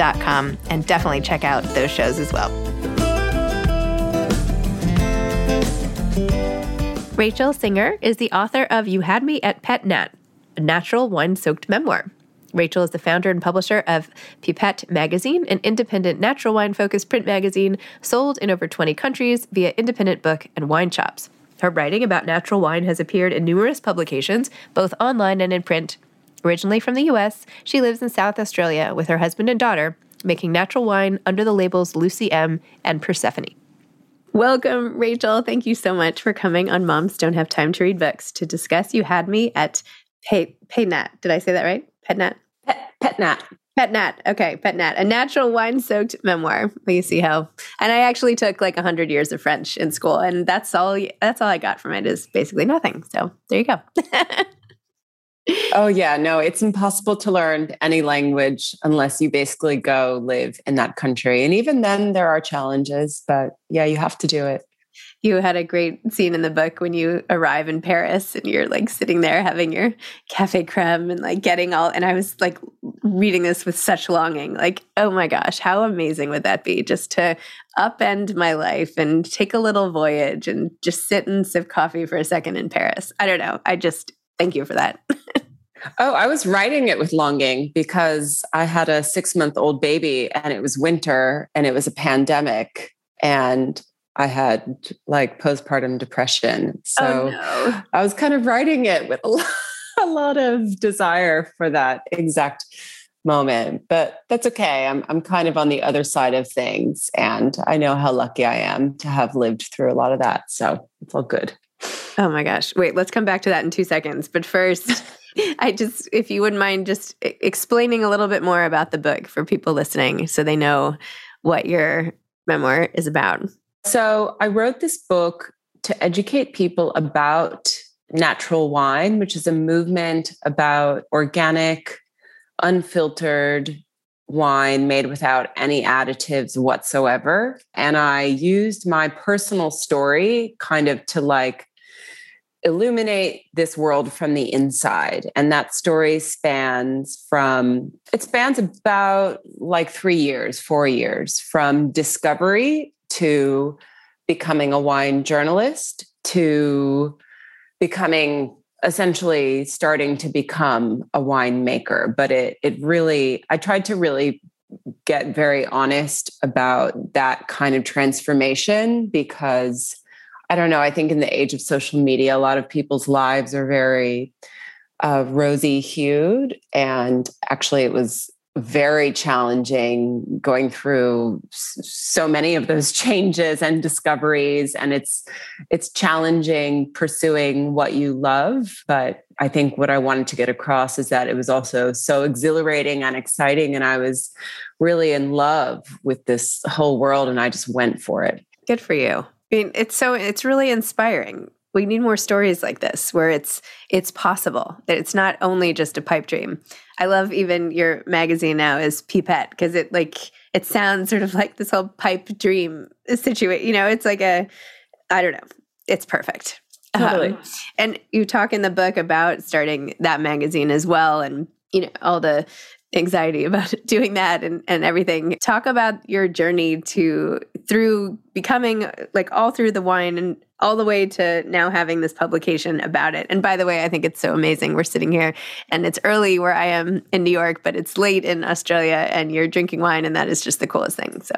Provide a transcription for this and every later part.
and definitely check out those shows as well. Rachel Signer is the author of You Had Me at Pet Nat, a natural wine soaked memoir. Rachel is the founder and publisher of Pipette Magazine, an independent natural wine focused print magazine sold in over 20 countries via independent book and wine shops. Her writing about natural wine has appeared in numerous publications, both online and in print, Originally from the US, she lives in South Australia with her husband and daughter, making natural wine under the labels Lucy M and Persephone. Welcome, Rachel. Thank you so much for coming on Moms Don't Have Time to Read Books to discuss You Had Me at Pay, Paynat. Did I say that right? Petnat? Pet, Petnat. Petnat. Okay, Petnat. A natural wine soaked memoir. You see how. And I actually took like 100 years of French in school, and that's all that's all I got from it is basically nothing. So there you go. oh yeah no it's impossible to learn any language unless you basically go live in that country. And even then there are challenges but yeah you have to do it. You had a great scene in the book when you arrive in Paris and you're like sitting there having your cafe creme and like getting all and I was like reading this with such longing like oh my gosh how amazing would that be just to upend my life and take a little voyage and just sit and sip coffee for a second in Paris? I don't know I just thank you for that Oh, I was writing it with longing because I had a six month old baby and it was winter and it was a pandemic and I had like postpartum depression. So oh, no. I was kind of writing it with a lot, a lot of desire for that exact moment. But that's okay. I'm I'm kind of on the other side of things and I know how lucky I am to have lived through a lot of that. So it's all good. Oh my gosh. Wait, let's come back to that in 2 seconds. But first I just, if you wouldn't mind just explaining a little bit more about the book for people listening so they know what your memoir is about. So, I wrote this book to educate people about natural wine, which is a movement about organic, unfiltered wine made without any additives whatsoever. And I used my personal story kind of to like illuminate this world from the inside. And that story spans from it spans about like 3 years 4 years from discovery to becoming a wine journalist to becoming essentially starting to become a winemaker. But it it really i tried to really get very honest about that kind of transformation because I don't know, I think in the age of social media, a lot of people's lives are very uh, rosy hued. And actually, it was very challenging going through so many of those changes and discoveries and it's it's challenging pursuing what you love but i think what i wanted to get across is that it was also so exhilarating and exciting and i was really in love with this whole world and i just went for it good for you i mean it's so it's really inspiring. We need more stories like this where it's it's possible that it's not only just a pipe dream. I love even your magazine now is pipette because it like it sounds sort of like this whole pipe dream situation you know it's like a i don't know. It's perfect. Totally. Um, and you talk in the book about starting that magazine as well and you know all the anxiety about doing that and, and everything. Talk about your journey to through becoming like all through the wine and all the way to now having this publication about it. And by the way, I think it's so amazing. We're sitting here and it's early where I am in New York, but it's late in Australia and you're drinking wine and that is just the coolest thing. So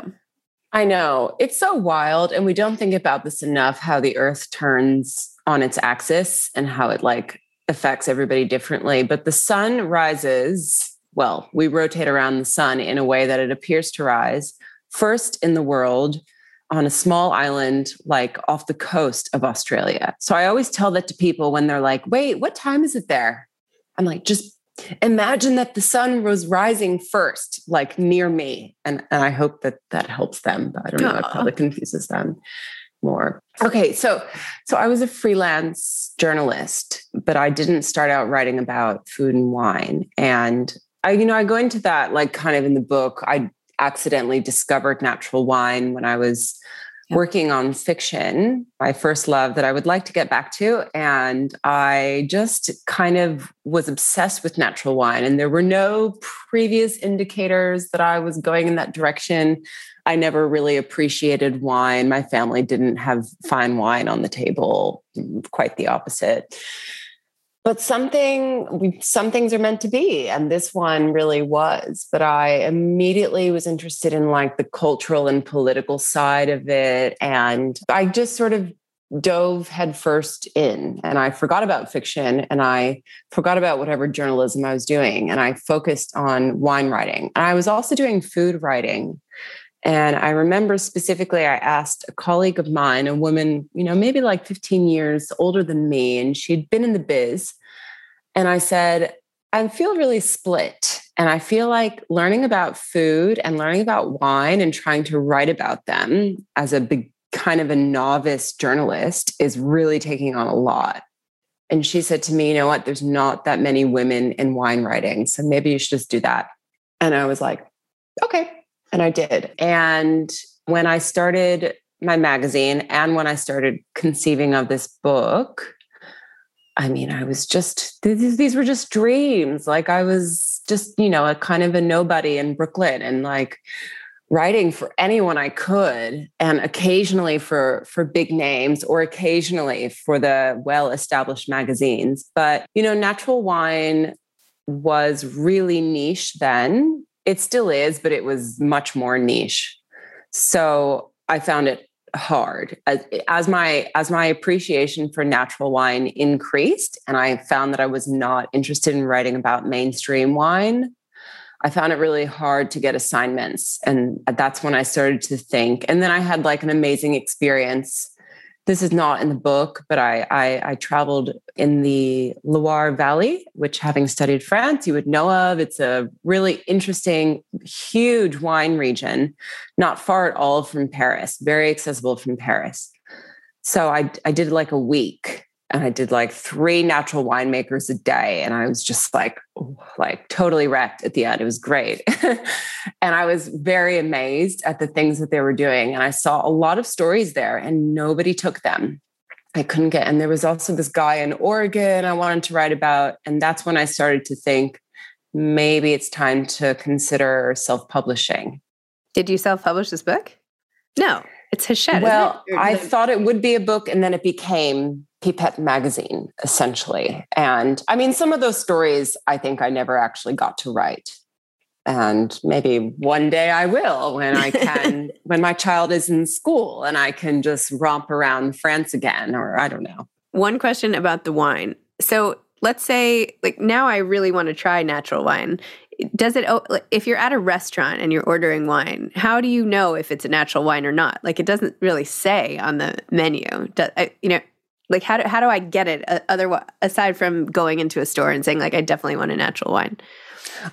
I know. It's so wild and we don't think about this enough how the earth turns on its axis and how it like affects everybody differently. But the sun rises well, we rotate around the sun in a way that it appears to rise first in the world on a small island like off the coast of Australia. So I always tell that to people when they're like, wait, what time is it there? I'm like, just imagine that the sun was rising first, like near me. And, and I hope that that helps them. But I don't know, it probably confuses them more. Okay, so so I was a freelance journalist, but I didn't start out writing about food and wine. And I, you know, I go into that like kind of in the book. I accidentally discovered natural wine when I was yep. working on fiction, my first love that I would like to get back to. And I just kind of was obsessed with natural wine. And there were no previous indicators that I was going in that direction. I never really appreciated wine. My family didn't have fine wine on the table, mm, quite the opposite but something some things are meant to be and this one really was but i immediately was interested in like the cultural and political side of it and i just sort of dove headfirst in and i forgot about fiction and i forgot about whatever journalism i was doing and i focused on wine writing and i was also doing food writing and I remember specifically, I asked a colleague of mine, a woman, you know, maybe like 15 years older than me, and she'd been in the biz. And I said, I feel really split. And I feel like learning about food and learning about wine and trying to write about them as a big kind of a novice journalist is really taking on a lot. And she said to me, you know what? There's not that many women in wine writing. So maybe you should just do that. And I was like, okay. And I did. And when I started my magazine and when I started conceiving of this book, I mean, I was just, these, these were just dreams. Like I was just, you know, a kind of a nobody in Brooklyn and like writing for anyone I could and occasionally for for big names or occasionally for the well-established magazines. But, you know, natural wine was really niche then it still is, but it was much more niche. So I found it hard. As, as my as my appreciation for natural wine increased and i found that i was not interested in writing about mainstream wine i found it really hard to get assignments. And that's when i started to think. And then i had like an amazing experience this is not in the book, but I, I, I, traveled in the Loire Valley, which, having studied France, you would know of. It's a really interesting, huge wine region, not far at all from Paris, very accessible from Paris. So I, I did like a week and I did like three natural winemakers a day. And I was just like, oh, like totally wrecked at the end. It was great. and I was very amazed at the things that they were doing. And I saw a lot of stories there and nobody took them. I couldn't get, and there was also this guy in Oregon I wanted to write about. And that's when I started to think maybe it's time to consider self publishing. Did you self publish this book? No. It's Hachette. Well, it? I thought it would be a book, and then it became Pipette magazine, essentially. And I mean, some of those stories I think I never actually got to write. And maybe one day I will when I can, when my child is in school and I can just romp around France again, or I don't know. One question about the wine. So let's say, like, now I really want to try natural wine. Does it, if you're at a restaurant and you're ordering wine, how do you know if it's a natural wine or not? Like, it doesn't really say on the menu. Do, uh, you know, like how do, how do I get it uh, other aside from going into a store and saying like I definitely want a natural wine?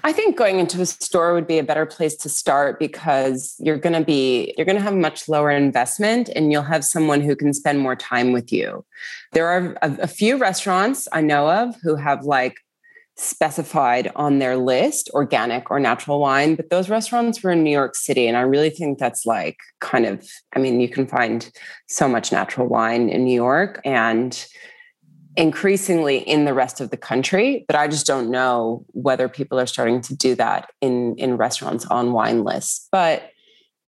I think going into a store would be a better place to start because you're going to be you're going to have much lower investment and you'll have someone who can spend more time with you. There are a, a few restaurants I know of who have like specified on their list organic or natural wine, but those restaurants were in New York City. And I really think that's like kind of, I mean, you can find so much natural wine in New York and increasingly in the rest of the country but i just don't know whether people are starting to do that in in restaurants on wine lists but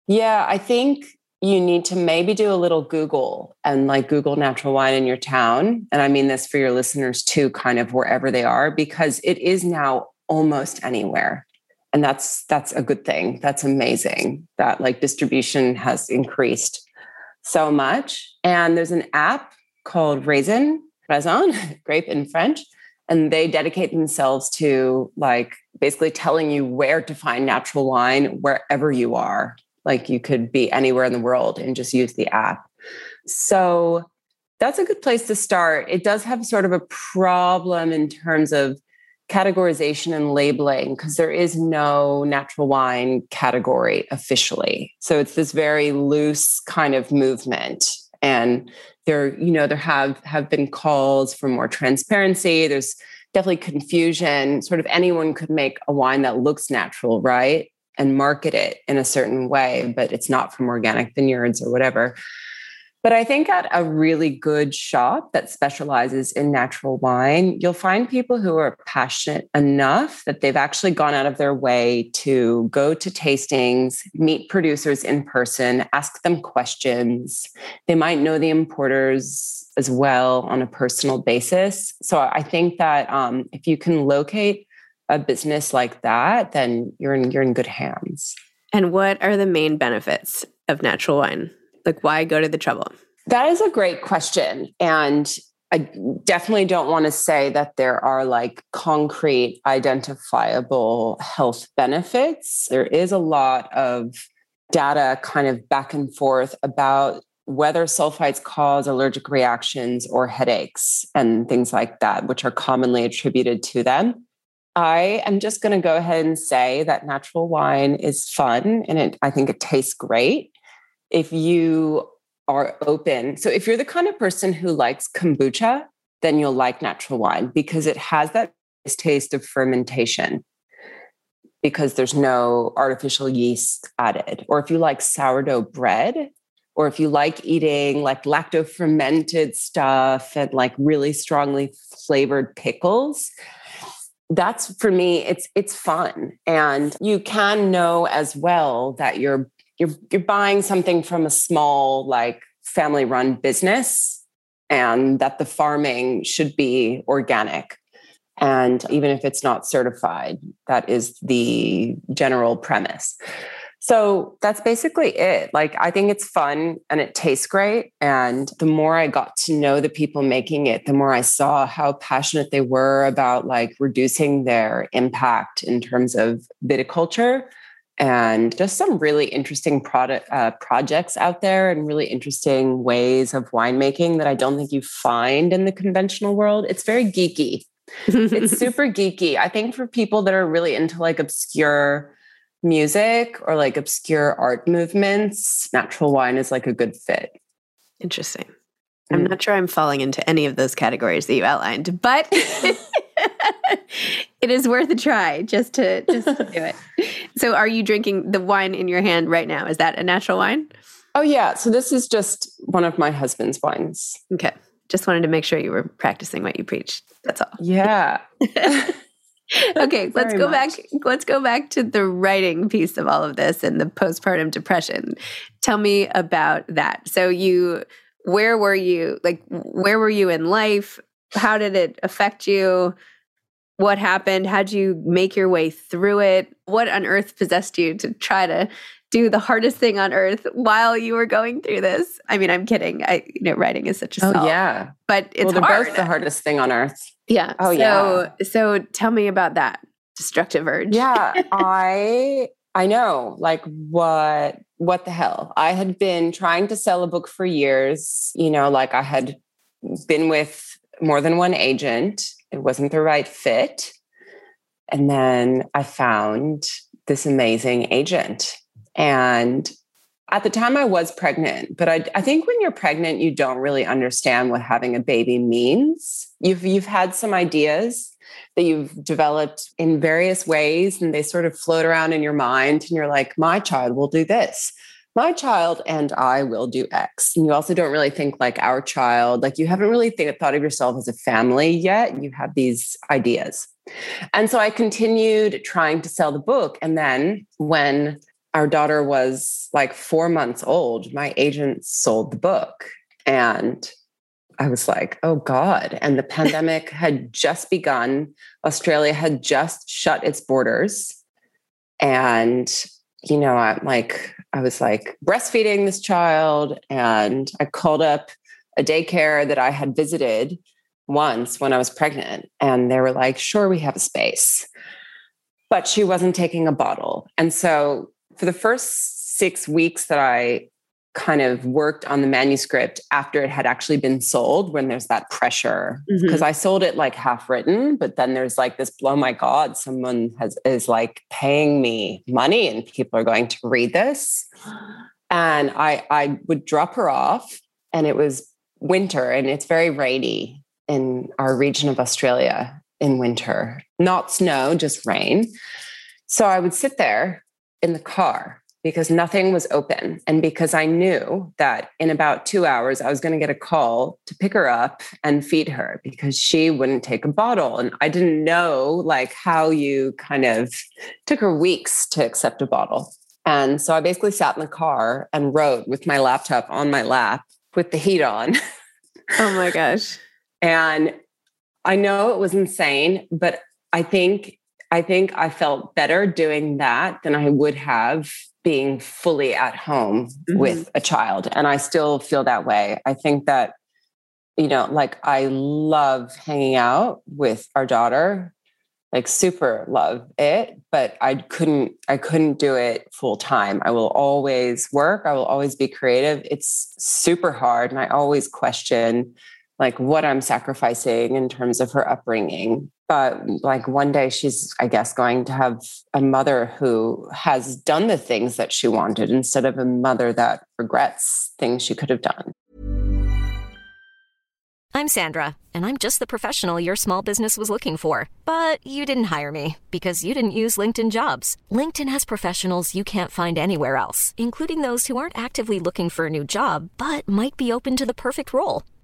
yeah i think you need to maybe do a little Google and like Google natural wine in your town. And I mean this for your listeners too, kind of wherever they are, because it is now almost anywhere. And that's that's a good thing. That's amazing that like distribution has increased so much. And there's an app called Raisin, Raisin, grape in French. And they dedicate themselves to like basically telling you where to find natural wine wherever you are like you could be anywhere in the world and just use the app. So that's a good place to start. It does have sort of a problem in terms of categorization and labeling because there is no natural wine category officially. So it's this very loose kind of movement and there you know there have have been calls for more transparency there's definitely confusion sort of anyone could make a wine that looks natural right and market it in a certain way, but it's not from organic vineyards or whatever. But I think at a really good shop that specializes in natural wine, you'll find people who are passionate enough that they've actually gone out of their way to go to tastings, meet producers in person, ask them questions. They might know the importers as well on a personal basis. So I think that um, if you can locate a business like that, then you're in you're in good hands. And what are the main benefits of natural wine? Like why go to the trouble? That is a great question. And I definitely don't want to say that there are like concrete, identifiable health benefits. There is a lot of data kind of back and forth about whether sulfites cause allergic reactions or headaches and things like that, which are commonly attributed to them. I am just going to go ahead and say that natural wine is fun and it, I think it tastes great. If you are open, so if you're the kind of person who likes kombucha, then you'll like natural wine because it has that taste of fermentation because there's no artificial yeast added. Or if you like sourdough bread, or if you like eating like lacto fermented stuff and like really strongly flavored pickles, that's for me it's it's fun. And you can know as well that you're you're you're buying something from a small like family run business and that the farming should be organic. And even if it's not certified that is the general premise so that's basically it. Like, I think it's fun and it tastes great. And the more I got to know the people making it, the more I saw how passionate they were about like reducing their impact in terms of viticulture and just some really interesting product uh, projects out there and really interesting ways of winemaking that I don't think you find in the conventional world. It's very geeky. it's super geeky. I think for people that are really into like obscure music or like obscure art movements, natural wine is like a good fit. Interesting. Mm. I'm not sure I'm falling into any of those categories that you outlined, but it is worth a try just to just to do it. So are you drinking the wine in your hand right now? Is that a natural wine? Oh yeah, so this is just one of my husband's wines. Okay. Just wanted to make sure you were practicing what you preach. That's all. Yeah. okay, let's go much. back. Let's go back to the writing piece of all of this and the postpartum depression. Tell me about that. So you where were you like where were you in life? How did it affect you? What happened? How'd you make your way through it? What on earth possessed you to try to do the hardest thing on earth while you were going through this? I mean, I'm kidding. I you know, writing is such a Oh yeah. but it's well, they're hard. both the hardest thing on earth. Yeah. Oh, so, yeah. So tell me about that destructive urge. yeah i i know like what what the hell i had been trying to sell a book for years you know like i had been with more than one agent it wasn't the right fit and then i found this amazing agent and at the time i was pregnant but I, I think when you're pregnant you don't really understand what having a baby means. You've you've had some ideas that you've developed in various ways and they sort of float around in your mind and you're like my child will do this. My child and i will do x. And you also don't really think like our child like you haven't really thought of yourself as a family yet. You have these ideas. And so i continued trying to sell the book and then when our daughter was like four months old my agent sold the book and I was like, oh God. And the pandemic had just begun. Australia had just shut its borders. And, you know, I'm like, I was like breastfeeding this child. And I called up a daycare that I had visited once when I was pregnant. And they were like, sure, we have a space. But she wasn't taking a bottle. And so for the first six weeks that I kind of worked on the manuscript after it had actually been sold when there's that pressure mm-hmm. because I sold it like half written but then there's like this oh my god someone has is like paying me money and people are going to read this. And I I would drop her off and it was winter and it's very rainy in our region of Australia in winter. Not snow just rain. So I would sit there in the car because nothing was open. And because I knew that in about two hours, I was going to get a call to pick her up and feed her because she wouldn't take a bottle. And I didn't know like how you kind of took her weeks to accept a bottle. And so I basically sat in the car and wrote with my laptop on my lap with the heat on. Oh my gosh. And I know it was insane, but I think I think I felt better doing that than I would have being fully at home Mhm. with a child. And I still feel that way. I think that, you know, like I love hanging out with our daughter, like super love it, but I couldn't, I couldn't do it full time. I will always work. I will always be creative. It's super hard. And I always question like what I'm sacrificing in terms of her upbringing. But like one day she's, I guess, going to have a mother who has done the things that she wanted instead of a mother that regrets things she could have done. I'm Sandra, and I'm just the professional your small business was looking for. But you didn't hire me because you didn't use LinkedIn jobs. LinkedIn has professionals you can't find anywhere else, including those who aren't actively looking for a new job but might be open to the perfect role,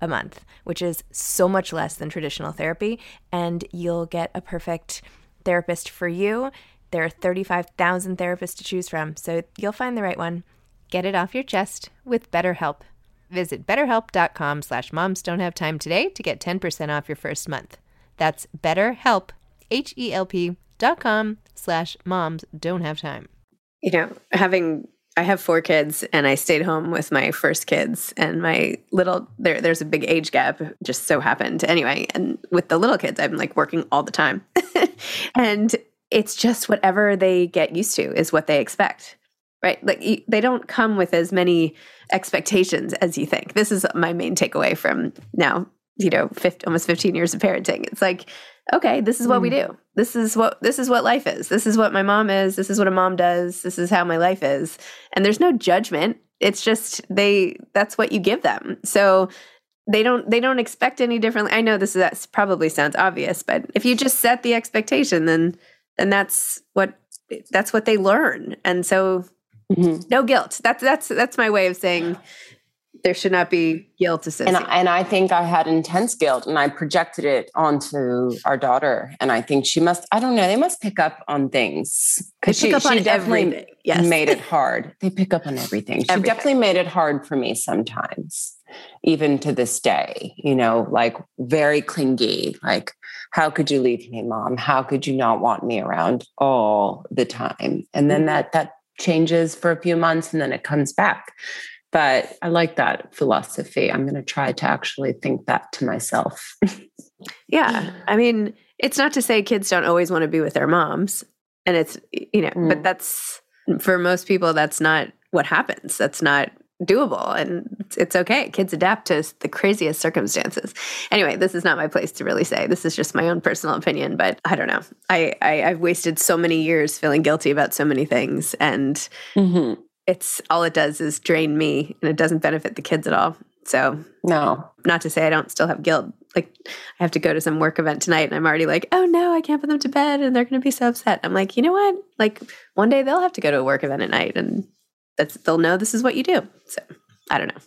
a month, which is so much less than traditional therapy. And you'll get a perfect therapist for you. There are 35,000 therapists to choose from, so you'll find the right one. Get it off your chest with BetterHelp. Visit betterhelp.com slash moms don't have time today to get 10% off your first month. That's betterhelp, H-E-L-P dot com slash moms don't have time. You know, having I have four kids and I stayed home with my first kids and my little there there's a big age gap just so happened anyway and with the little kids I'm like working all the time. and it's just whatever they get used to is what they expect. Right? Like they don't come with as many expectations as you think. This is my main takeaway from now, you know, 50, almost 15 years of parenting. It's like okay, this is what mm. we do. This is what this is what life is. This is what my mom is. This is what a mom does. This is how my life is. And there's no judgment. It's just they that's what you give them. So they don't they don't expect any differently. I know this is that probably sounds obvious, but if you just set the expectation then then that's what that's what they learn. And so mm-hmm. no guilt. That's that's that's my way of saying there should not be guilt associated. And, and I think I had intense guilt and I projected it onto our daughter. And I think she must, I don't know, they must pick up on things. Because she, she definitely yes. made it hard. They pick up on everything. She everything. definitely made it hard for me sometimes, even to this day, you know, like very clingy. Like, how could you leave me, mom? How could you not want me around all the time? And then mm-hmm. that, that, changes for a few months and then it comes back but I like that philosophy. I'm going to try to actually think that to myself. yeah. I mean, it's not to say kids don't always want to be with their moms. And it's, you know, mm. but that's for most people, that's not what happens. That's not doable. And it's, it's okay. Kids adapt to the craziest circumstances. Anyway, this is not my place to really say. This is just my own personal opinion. But I don't know. I, I, have wasted so many years feeling guilty about so many things. And, mm-hmm it's all it does is drain me and it doesn't benefit the kids at all. So, no, not to say I don't still have guilt. Like, I have to go to some work event tonight and I'm already like, oh no, I can't put them to bed and they're going to be so upset. I'm like, you know what? Like, one day they'll have to go to a work event at night and that's, they'll know this is what you do. So, I don't know.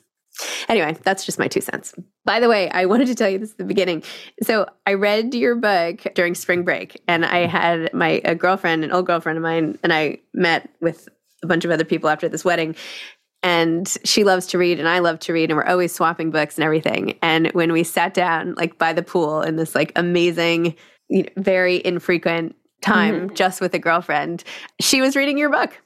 Anyway, that's just my two cents. By the way, I wanted to tell you this at the beginning. So I read your book during spring break, and I had my a girlfriend, an old girlfriend of mine, and I met with a bunch of other people after this wedding and she loves to read and I love to read and we're always swapping books and everything. And when we sat down like by the pool in this like amazing, you know, very infrequent time mm-hmm. just with a girlfriend, she was reading your book.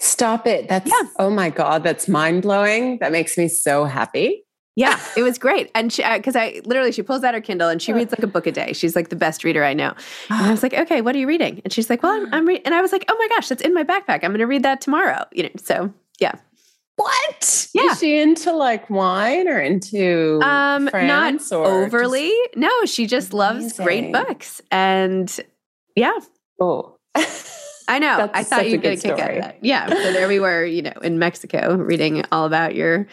Stop it. That's yeah. oh my god, that's mind-blowing. That makes me so happy. Yeah, it was great. And she, because uh, I literally, she pulls out her Kindle and she reads like a book a day. She's like the best reader I know. And I was like, okay, what are you reading? And she's like, well, I'm, I'm reading. And I was like, oh my gosh, that's in my backpack. I'm going to read that tomorrow. You know, so yeah. What? Yeah. Is she into like wine or into um France not overly? No, she just Amazing. loves great books. And yeah. Oh. I know. I thought you'd get a kick out of that. Yeah. So there we were, you know, in Mexico reading all about your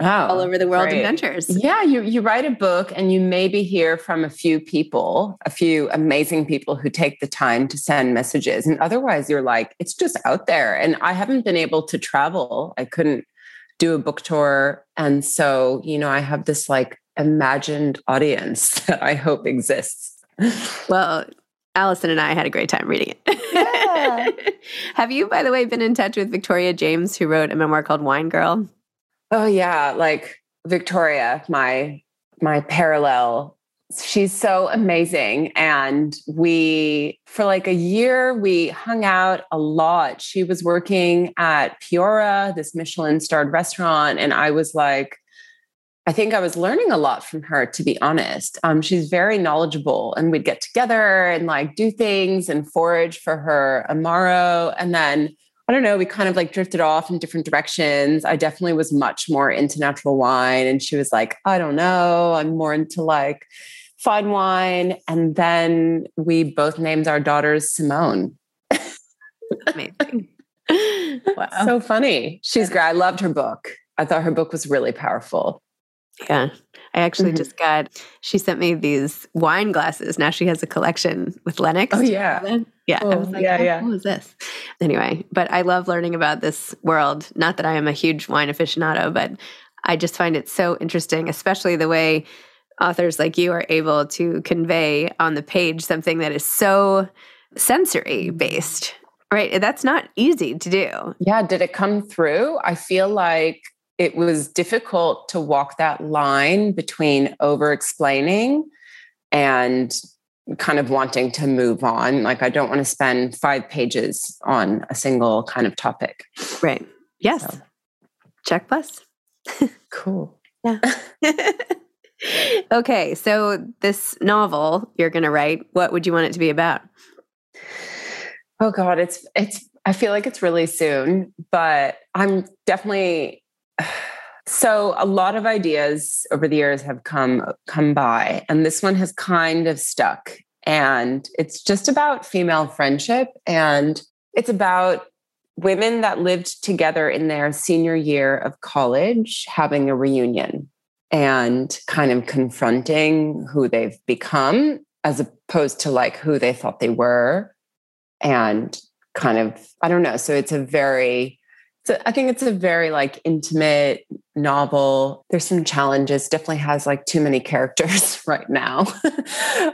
oh, all over the world great. adventures. Yeah, you you write a book and you maybe hear from a few people, a few amazing people who take the time to send messages. And otherwise you're like, it's just out there. And I haven't been able to travel. I couldn't do a book tour. And so, you know, I have this like imagined audience that I hope exists. Well, Allison and I had a great time reading it. Yeah. have you, by the way, been in touch with Victoria James, who wrote a memoir called Wine Girl? Oh yeah, like Victoria, my my parallel. She's so amazing and we for like a year we hung out a lot. She was working at Piora, this Michelin starred restaurant and I was like I think I was learning a lot from her, to be honest. Um, she's very knowledgeable, and we'd get together and like do things and forage for her amaro. And then I don't know, we kind of like drifted off in different directions. I definitely was much more into natural wine. And she was like, I don't know, I'm more into like fine wine. And then we both named our daughters Simone. Amazing. wow. So funny. She's great. I loved her book. I thought her book was really powerful. Yeah. I actually mm-hmm. just got, she sent me these wine glasses. Now she has a collection with Lenox. Oh, yeah. Yeah. Oh, I was like, yeah, oh, yeah. what is this? Anyway, but I love learning about this world. Not that I am a huge wine aficionado, but I just find it so interesting, especially the way authors like you are able to convey on the page something that is so sensory based. Right. That's not easy to do. Yeah. Did it come through? I feel like it was difficult to walk that line between over explaining and kind of wanting to move on. Like, I don't want to spend five pages on a single kind of topic. Right. Yes. So. Check plus. cool. Yeah. okay. So, this novel you're going to write, what would you want it to be about? Oh, God. It's, it's, I feel like it's really soon, but I'm definitely so a lot of ideas over the years have come come by and this one has kind of stuck. And it's just about female friendship and it's about women that lived together in their senior year of college having a reunion and kind of confronting who they've become as opposed to like who they thought they were and kind of i don't know so it's a very so I think it's a very like intimate novel. There's some challenges. Definitely has like too many characters right now.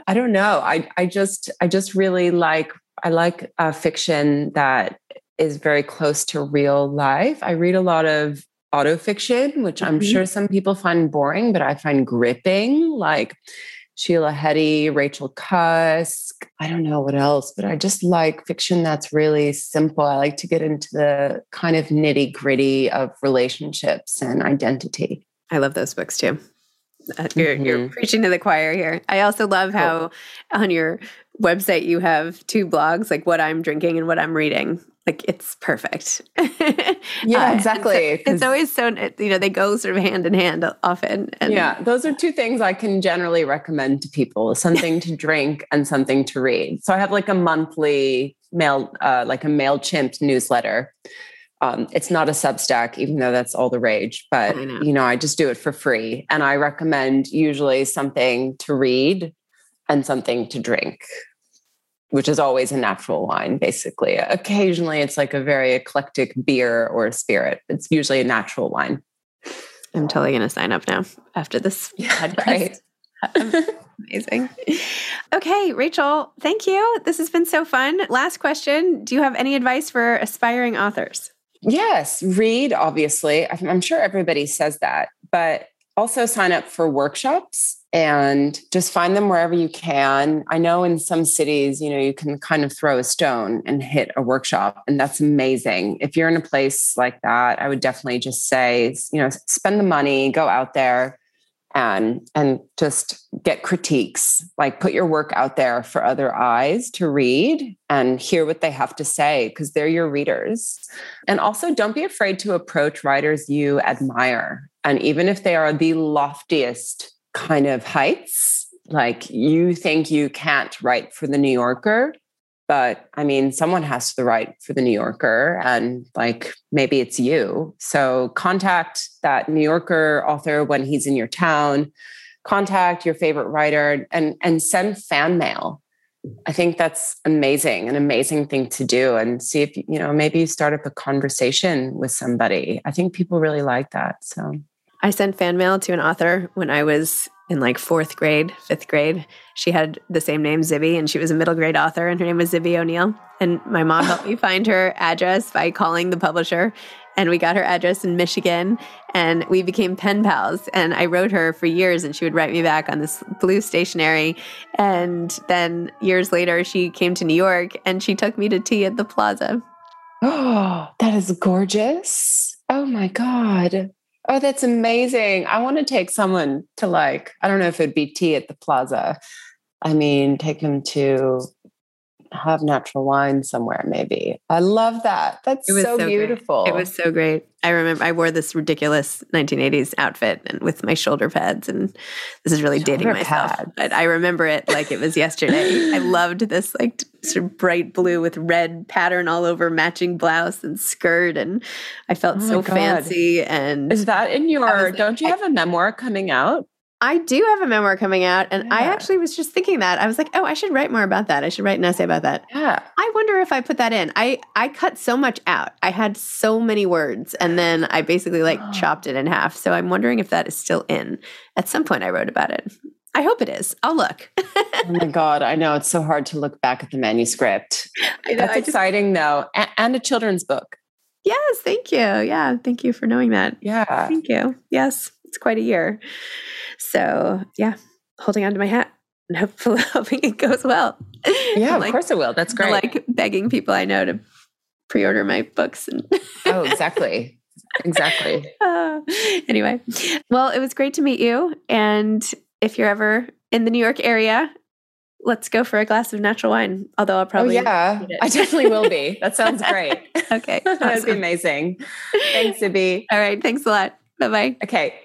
I don't know. I I just I just really like I like a fiction that is very close to real life. I read a lot of autofiction, which I'm mm-hmm. sure some people find boring, but I find gripping. Like Sheila Heti, Rachel Cusk. I don't know what else, but I just like fiction that's really simple. I like to get into the kind of nitty gritty of relationships and identity. I love those books too. Uh, you're, mm-hmm. you're preaching to the choir here. I also love how cool. on your website you have two blogs, like what I'm drinking and what I'm reading like it's perfect. yeah, exactly. So it's always so you know they go sort of hand in hand often. And yeah, those are two things I can generally recommend to people: something to drink and something to read. So I have like a monthly mail, uh, like a Mailchimp newsletter. Um, it's not a Substack, even though that's all the rage. But know. you know, I just do it for free, and I recommend usually something to read and something to drink which is always a natural wine, basically. Occasionally, it's like a very eclectic beer or spirit. It's usually a natural wine. I'm totally going to sign up now after this podcast. Right. Amazing. Okay, Rachel, thank you. This has been so fun. Last question Do you have any advice for aspiring authors? Yes, read, obviously. I'm sure everybody says that, but also sign up for workshops and just find them wherever you can. I know in some cities, you know, you can kind of throw a stone and hit a workshop, and that's amazing. If you're in a place like that, I would definitely just say, you know, spend the money, go out there and and just get critiques like put your work out there for other eyes to read and hear what they have to say because they're your readers and also don't be afraid to approach writers you admire and even if they are the loftiest kind of heights. Like you think you can't write for the New Yorker, but I mean, someone has to write for the New Yorker, and like maybe it's you. So contact that New Yorker author when he's in your town. Contact your favorite writer and and send fan mail. I think that's amazing, an amazing thing to do, and see if you know maybe you start up a conversation with somebody. I think people really like that. So I sent fan mail to an author when I was in like fourth grade, fifth grade. She had the same name, Zibby, and she was a middle grade author, and her name was Zibby Oneal. And my mom helped me find her address by calling the publisher. And we got her address in Michigan, and we became pen pals. And I wrote her for years, and she would write me back on this blue stationery. And then years later, she came to New York, and she took me to tea at the plaza. Oh, that is gorgeous. Oh my God. Oh, that's amazing. I want to take someone to like, I don't know if it'd be tea at the plaza. I mean, take him to have natural wine somewhere, maybe. I love that. That's so, so great. beautiful. It was so great. I remember I wore this ridiculous 1980s outfit and with my shoulder pads, and this is really dating Shoulder myself. pads. But I remember it like it was yesterday. I loved this like sort of bright blue with red pattern all over, matching blouse and skirt, and I felt Oh so God. fancy. And Is that in your, like, don't you have a memoir coming out? I do have a memoir coming out, and I actually was just thinking that I was like, oh, I should write more about that. I should write an essay about that. Yeah. I wonder if I put that in. I I cut so much out. I had so many words, and then I basically like Oh. chopped it in half. So I'm wondering if that is still in. At some point, I wrote about it. I hope it is. I'll look. Oh my God. I know it's so hard to look back at the manuscript. Know, That's just- exciting though. A- and a children's book. yes, thank you. Yeah, thank you for knowing that. Yeah. Thank you. Yes, it's quite a year. So yeah, holding on to my hat and hopefully hoping it goes well. Yeah, I'm of course it will. That's great. Like begging people I know to pre-order my books and oh, exactly. Exactly. Uh, anyway, well, it was great to meet you. And if you're ever in the New York area, let's go for a glass of natural wine. Although I'll probably oh, yeah. I definitely will be. That sounds great. okay, That'd be amazing. Thanks, Zibby. All right, thanks a lot. Bye bye. Okay.